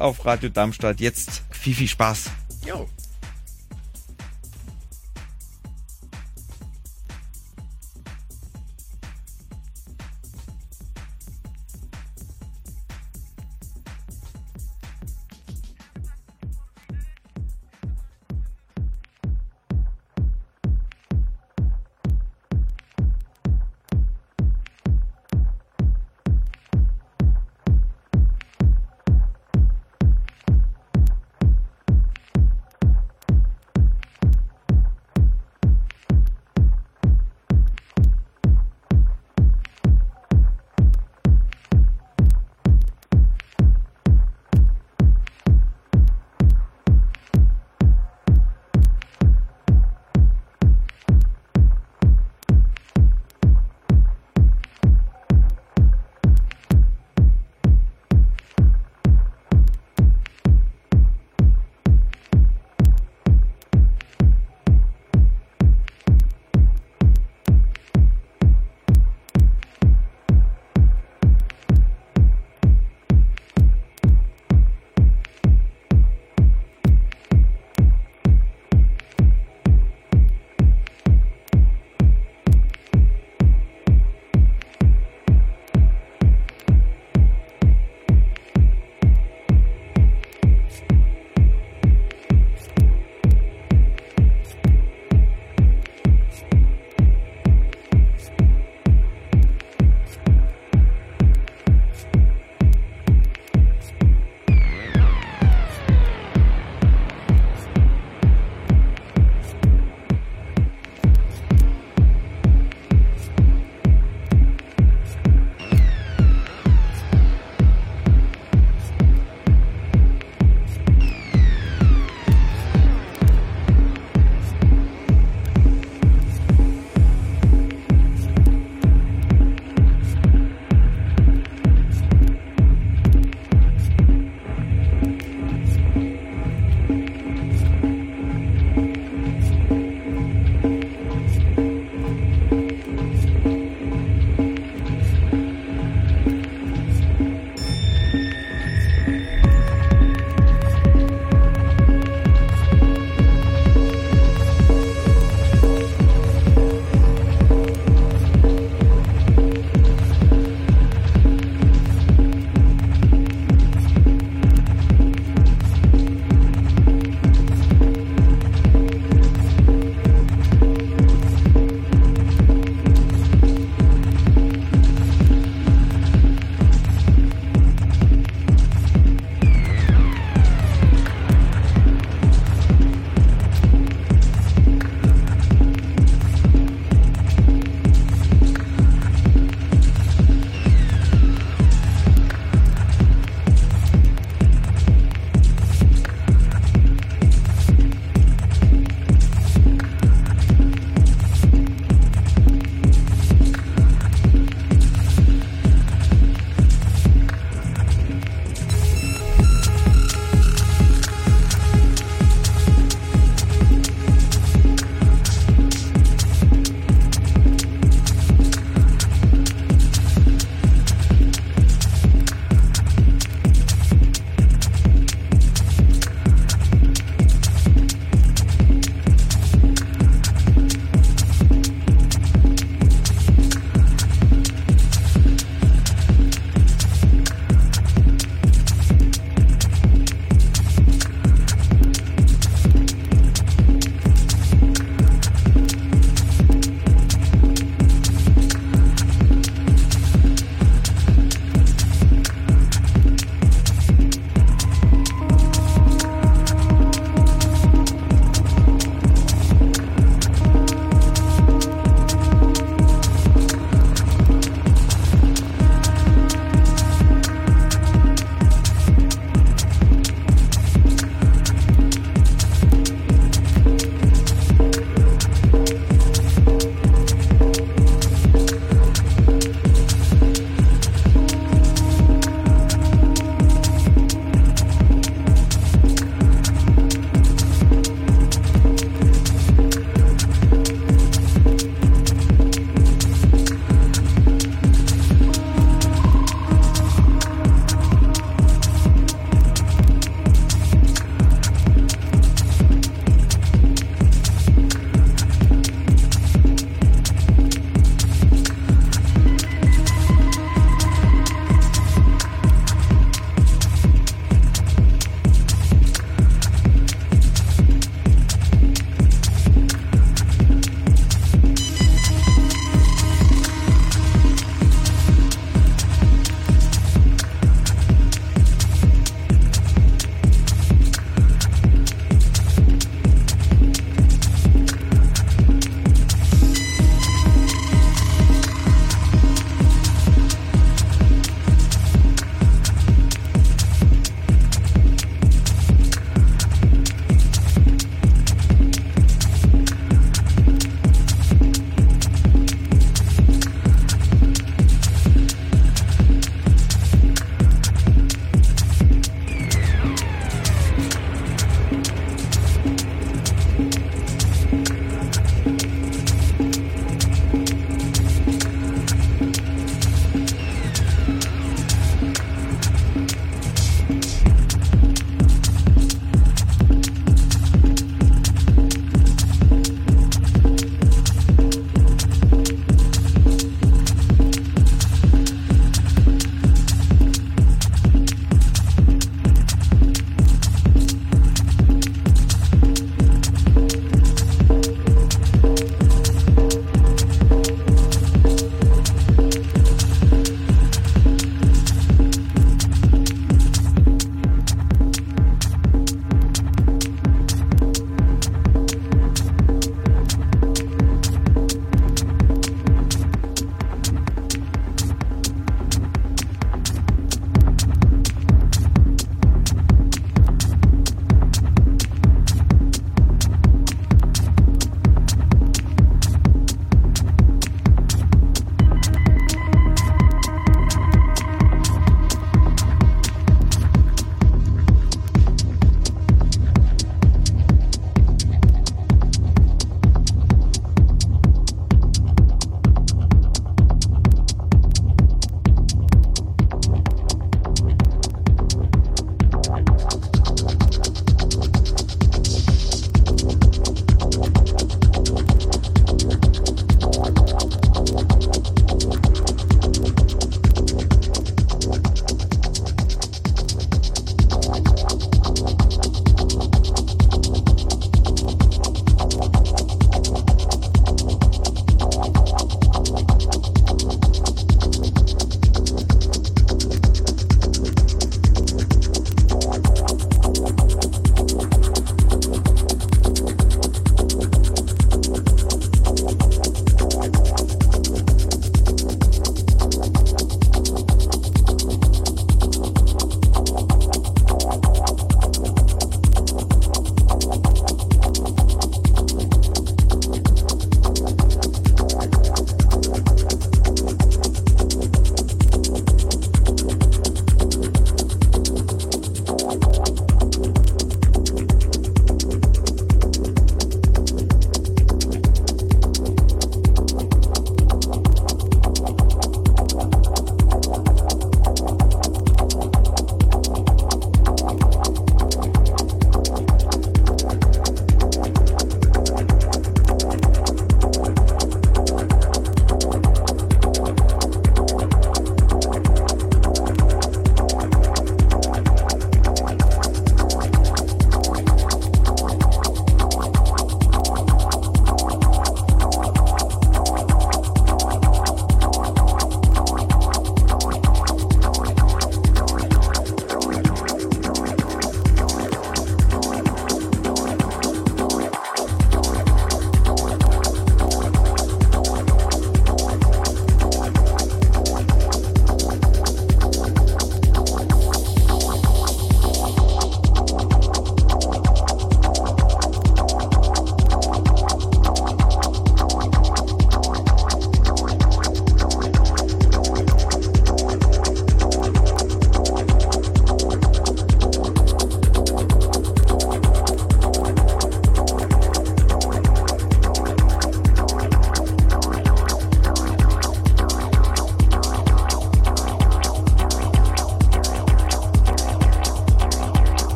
auf Radio Darmstadt. Jetzt viel, viel Spaß. Jo.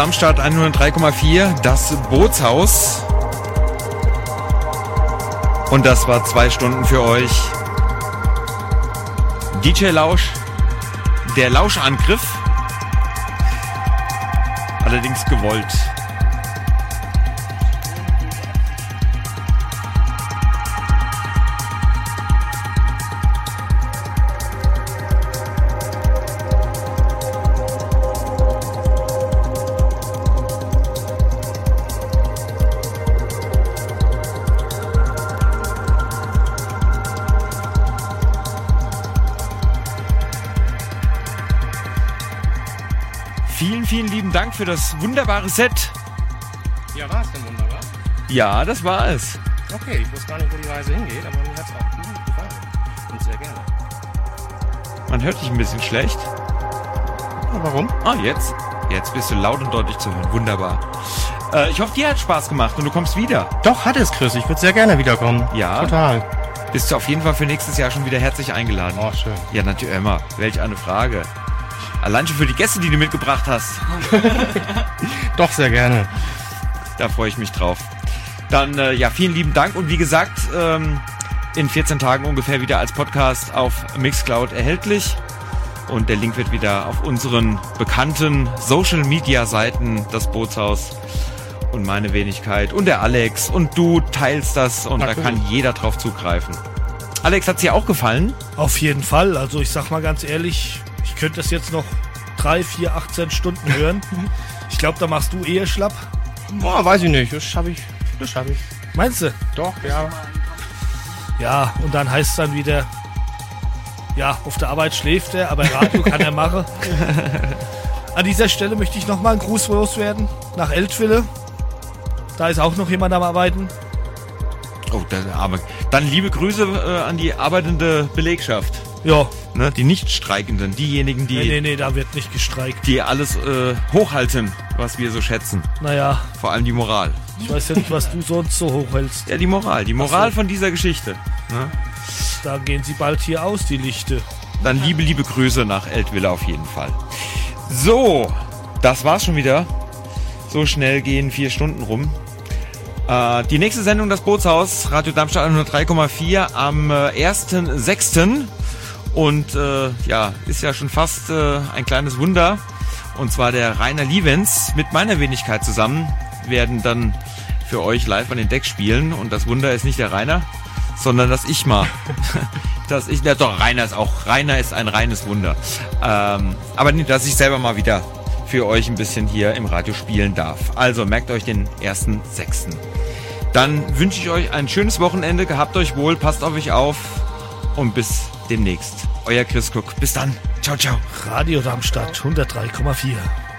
Darmstadt 103,4, das Bootshaus. Und das war zwei Stunden für euch. DJ Lausch, der Lauschangriff. Allerdings gewollt. Für das wunderbare Set. Ja, war es denn wunderbar? Ja, das war es. Okay, ich wusste gar nicht, wo die Reise hingeht, aber mir hat es auch gut gefallen. Und sehr gerne. Man hört dich ein bisschen schlecht. Ja, warum? Ah, jetzt. Jetzt bist du laut und deutlich zu hören. Wunderbar. Äh, ich hoffe, dir hat Spaß gemacht und du kommst wieder. Doch, hat es, Chris. Ich würde sehr gerne wiederkommen. Ja? Total. Bist du auf jeden Fall für nächstes Jahr schon wieder herzlich eingeladen. Oh, schön. Ja, natürlich immer. Welch eine Frage. Allein schon für die Gäste, die du mitgebracht hast. Doch, sehr gerne. Da freue ich mich drauf. Dann, äh, ja, vielen lieben Dank und wie gesagt, ähm, in 14 Tagen ungefähr wieder als Podcast auf Mixcloud erhältlich. Und der Link wird wieder auf unseren bekannten Social Media Seiten, das Bootshaus und meine Wenigkeit und der Alex und du teilst das und da Natürlich. kann jeder drauf zugreifen. Alex, hat's dir auch gefallen? Auf jeden Fall. Also ich sag mal ganz ehrlich, ich könnte das jetzt noch drei, vier, 18 Stunden hören. Ich glaube, da machst du eher schlapp. Boah, weiß ich nicht. Das schaffe ich. Das schaffe ich. Meinst du? Doch, ja. Ja, und dann heißt es dann wieder, ja, auf der Arbeit schläft er, aber Radio kann er machen. An dieser Stelle möchte ich nochmal einen Gruß loswerden nach Eltville. Da ist auch noch jemand am Arbeiten. Oh, das, aber dann liebe Grüße äh, an die arbeitende Belegschaft. Ja, Ne, die Nichtstreikenden, diejenigen, die, nee, nee, nee, da wird nicht gestreikt. die alles äh, hochhalten, was wir so schätzen. Naja, Vor allem die Moral. ich weiß ja nicht, was du sonst so hochhältst. Ja, die Moral. Die Moral so. von dieser Geschichte. Ne? Da gehen sie bald hier aus, die Lichte. Dann liebe, liebe Grüße nach Eltville auf jeden Fall. So, das war's schon wieder. So schnell gehen vier Stunden rum. Äh, die nächste Sendung, das Bootshaus, Radio Darmstadt 103,4 am äh, 1.6. Und äh, ja, ist ja schon fast äh, ein kleines Wunder. Und zwar der Rainer Lievens mit meiner Wenigkeit zusammen werden dann für euch live an den Deck spielen. Und das Wunder ist nicht der Rainer, sondern das ich mal. dass ich, ja doch, Rainer ist auch, Rainer ist ein reines Wunder. Ähm, aber nee, dass ich selber mal wieder für euch ein bisschen hier im Radio spielen darf. Also merkt euch den ersten Sechsten. Dann wünsche ich euch ein schönes Wochenende, gehabt euch wohl, passt auf euch auf und bis demnächst. Euer Chris Cook. Bis dann. Ciao, ciao. Radio Darmstadt 103,4.